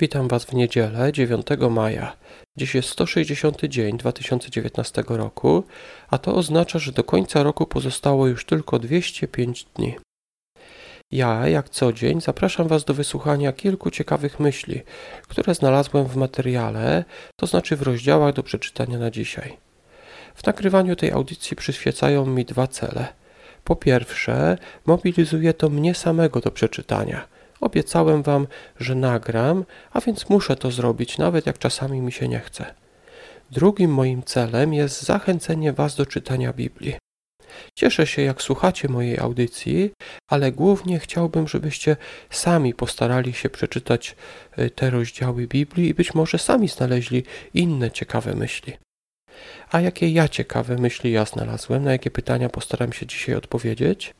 Witam Was w niedzielę 9 maja. Dziś jest 160 dzień 2019 roku, a to oznacza, że do końca roku pozostało już tylko 205 dni. Ja, jak co dzień, zapraszam Was do wysłuchania kilku ciekawych myśli, które znalazłem w materiale, to znaczy w rozdziałach do przeczytania na dzisiaj. W nagrywaniu tej audycji przyświecają mi dwa cele. Po pierwsze, mobilizuje to mnie samego do przeczytania – Obiecałem wam, że nagram, a więc muszę to zrobić, nawet jak czasami mi się nie chce. Drugim moim celem jest zachęcenie was do czytania Biblii. Cieszę się, jak słuchacie mojej audycji, ale głównie chciałbym, żebyście sami postarali się przeczytać y, te rozdziały Biblii i być może sami znaleźli inne ciekawe myśli. A jakie ja ciekawe myśli ja znalazłem, na jakie pytania postaram się dzisiaj odpowiedzieć?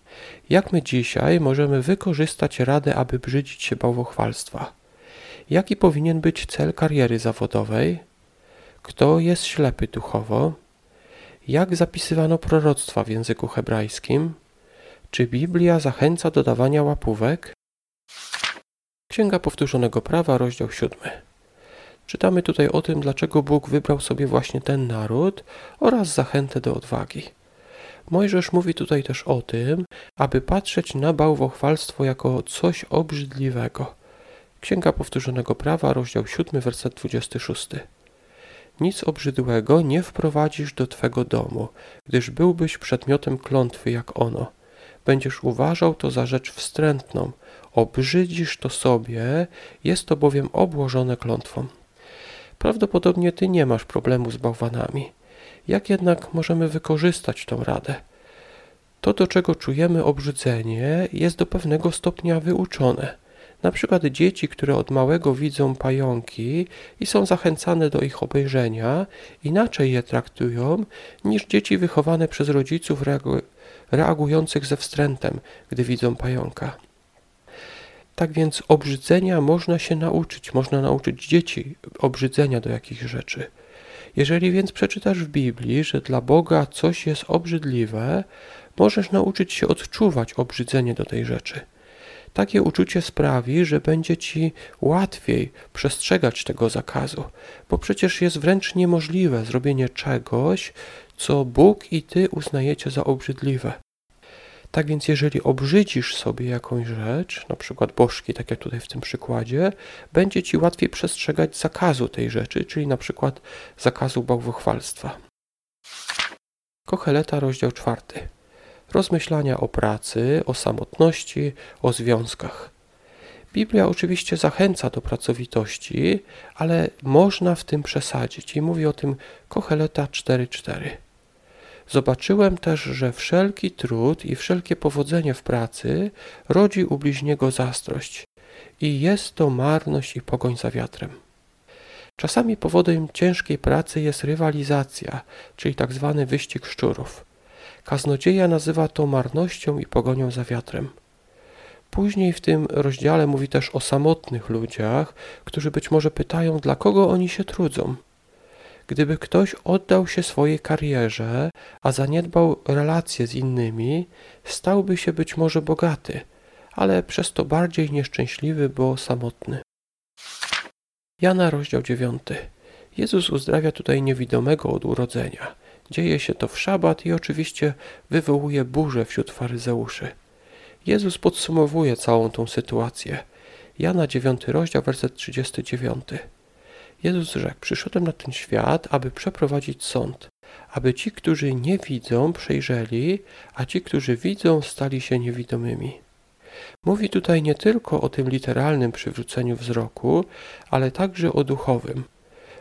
Jak my dzisiaj możemy wykorzystać radę, aby brzydzić się bałwochwalstwa? Jaki powinien być cel kariery zawodowej? Kto jest ślepy duchowo? Jak zapisywano proroctwa w języku hebrajskim? Czy Biblia zachęca do dawania łapówek? Księga Powtórzonego Prawa, rozdział 7. Czytamy tutaj o tym, dlaczego Bóg wybrał sobie właśnie ten naród oraz zachętę do odwagi. Mojżesz mówi tutaj też o tym, aby patrzeć na bałwochwalstwo jako coś obrzydliwego. Księga Powtórzonego Prawa, rozdział 7, werset 26. Nic obrzydłego nie wprowadzisz do Twego domu, gdyż byłbyś przedmiotem klątwy jak ono. Będziesz uważał to za rzecz wstrętną, obrzydzisz to sobie, jest to bowiem obłożone klątwą. Prawdopodobnie Ty nie masz problemu z bałwanami. Jak jednak możemy wykorzystać tą radę? To, do czego czujemy obrzydzenie, jest do pewnego stopnia wyuczone. Na przykład dzieci, które od małego widzą pająki i są zachęcane do ich obejrzenia, inaczej je traktują niż dzieci wychowane przez rodziców reagu reagujących ze wstrętem, gdy widzą pająka. Tak więc obrzydzenia można się nauczyć, można nauczyć dzieci obrzydzenia do jakichś rzeczy. Jeżeli więc przeczytasz w Biblii, że dla Boga coś jest obrzydliwe, możesz nauczyć się odczuwać obrzydzenie do tej rzeczy. Takie uczucie sprawi, że będzie ci łatwiej przestrzegać tego zakazu, bo przecież jest wręcz niemożliwe zrobienie czegoś, co Bóg i ty uznajecie za obrzydliwe. Tak więc, jeżeli obrzydzisz sobie jakąś rzecz, na przykład bożki, tak jak tutaj w tym przykładzie, będzie ci łatwiej przestrzegać zakazu tej rzeczy, czyli na przykład zakazu bałwochwalstwa. Kocheleta, rozdział czwarty. Rozmyślania o pracy, o samotności, o związkach. Biblia oczywiście zachęca do pracowitości, ale można w tym przesadzić i mówi o tym Kocheleta 4.4. Zobaczyłem też, że wszelki trud i wszelkie powodzenie w pracy rodzi u bliźniego zastrość i jest to marność i pogoń za wiatrem. Czasami powodem ciężkiej pracy jest rywalizacja, czyli tak zwany wyścig szczurów. Kaznodzieja nazywa to marnością i pogonią za wiatrem. Później w tym rozdziale mówi też o samotnych ludziach, którzy być może pytają, dla kogo oni się trudzą. Gdyby ktoś oddał się swojej karierze, a zaniedbał relacje z innymi, stałby się być może bogaty, ale przez to bardziej nieszczęśliwy, bo samotny. Jana, rozdział 9. Jezus uzdrawia tutaj niewidomego od urodzenia. Dzieje się to w szabat i oczywiście wywołuje burzę wśród faryzeuszy. Jezus podsumowuje całą tą sytuację. Jana 9 rozdział, werset 39. Jezus rzekł: Przyszedłem na ten świat, aby przeprowadzić sąd, aby ci, którzy nie widzą, przejrzeli, a ci, którzy widzą, stali się niewidomymi. Mówi tutaj nie tylko o tym literalnym przywróceniu wzroku, ale także o duchowym.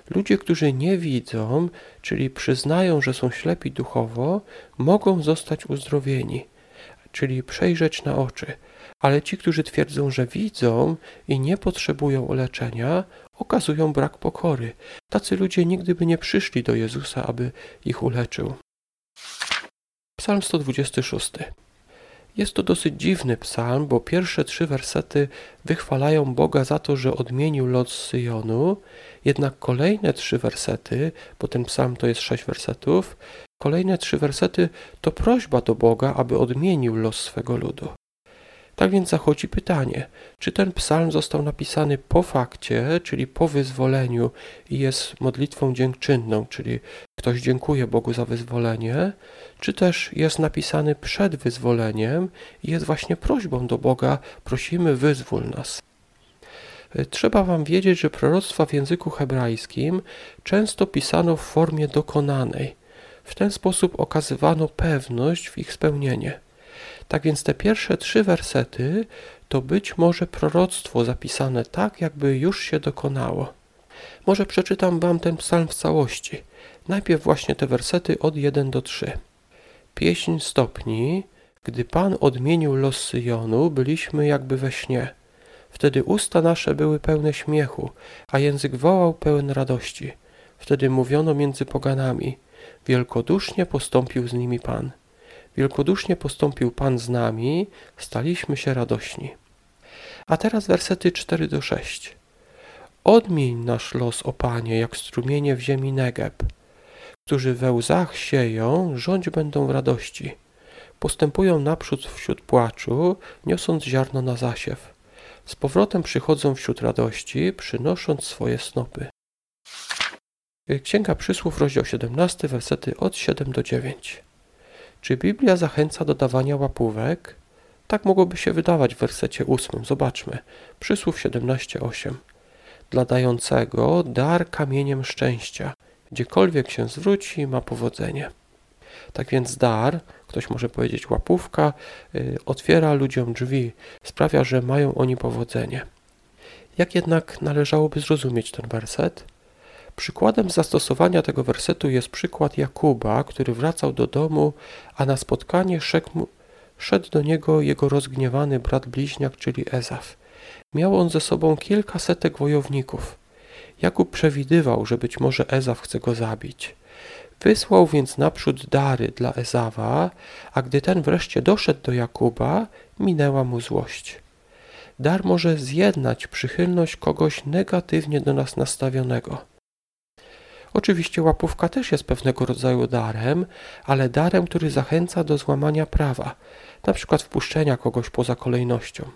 Ludzie, którzy nie widzą, czyli przyznają, że są ślepi duchowo, mogą zostać uzdrowieni, czyli przejrzeć na oczy, ale ci, którzy twierdzą, że widzą i nie potrzebują leczenia, okazują brak pokory. Tacy ludzie nigdy by nie przyszli do Jezusa, aby ich uleczył. Psalm 126. Jest to dosyć dziwny psalm, bo pierwsze trzy wersety wychwalają Boga za to, że odmienił los Syjonu, jednak kolejne trzy wersety, bo ten psalm to jest sześć wersetów, kolejne trzy wersety to prośba do Boga, aby odmienił los swego ludu. Tak więc zachodzi pytanie, czy ten psalm został napisany po fakcie, czyli po wyzwoleniu i jest modlitwą dziękczynną, czyli ktoś dziękuje Bogu za wyzwolenie, czy też jest napisany przed wyzwoleniem i jest właśnie prośbą do Boga, prosimy wyzwól nas. Trzeba wam wiedzieć, że proroctwa w języku hebrajskim często pisano w formie dokonanej. W ten sposób okazywano pewność w ich spełnienie. Tak więc te pierwsze trzy wersety to być może proroctwo zapisane tak, jakby już się dokonało. Może przeczytam wam ten psalm w całości. Najpierw właśnie te wersety od 1 do 3. Pieśń stopni, gdy Pan odmienił los Syjonu, byliśmy jakby we śnie. Wtedy usta nasze były pełne śmiechu, a język wołał pełen radości. Wtedy mówiono między poganami. Wielkodusznie postąpił z nimi Pan. Wielkodusznie postąpił Pan z nami, staliśmy się radośni. A teraz wersety 4 do 6. Odmień nasz los, o Panie, jak strumienie w ziemi Negeb. Którzy we łzach sieją, rządź będą w radości. Postępują naprzód wśród płaczu, niosąc ziarno na zasiew. Z powrotem przychodzą wśród radości, przynosząc swoje snopy. Księga Przysłów, rozdział 17, wersety od 7 do 9. Czy Biblia zachęca do dawania łapówek? Tak mogłoby się wydawać w wersecie 8. Zobaczmy. Przysłów 17:8. Dla dającego dar kamieniem szczęścia. Gdziekolwiek się zwróci, ma powodzenie. Tak więc dar, ktoś może powiedzieć łapówka, yy, otwiera ludziom drzwi, sprawia, że mają oni powodzenie. Jak jednak należałoby zrozumieć ten werset? Przykładem zastosowania tego wersetu jest przykład Jakuba, który wracał do domu, a na spotkanie szedł, do niego jego rozgniewany brat bliźniak, czyli Ezaf. Miał on ze sobą kilkasetek wojowników. Jakub przewidywał, że być może Ezaf chce go zabić. Wysłał więc naprzód dary dla Ezawa, a gdy ten wreszcie doszedł do Jakuba, minęła mu złość. Dar może zjednać przychylność kogoś negatywnie do nas nastawionego. Oczywiście łapówka też jest pewnego rodzaju darem, ale darem, który zachęca do złamania prawa, na przykład wpuszczenia kogoś poza kolejnością.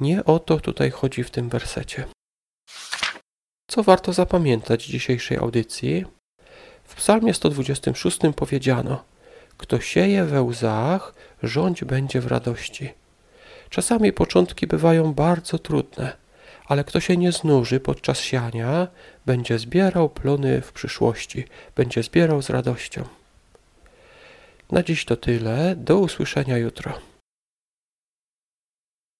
Nie o to tutaj chodzi w tym wersecie. Co warto zapamiętać dzisiejszej audycji? W psalmie 126 powiedziano Kto sieje we łzach, rządź będzie w radości. Czasami początki bywają bardzo trudne ale kto się nie znuży podczas siania, będzie zbierał plony w przyszłości, będzie zbierał z radością. Na dziś to tyle, do usłyszenia jutro.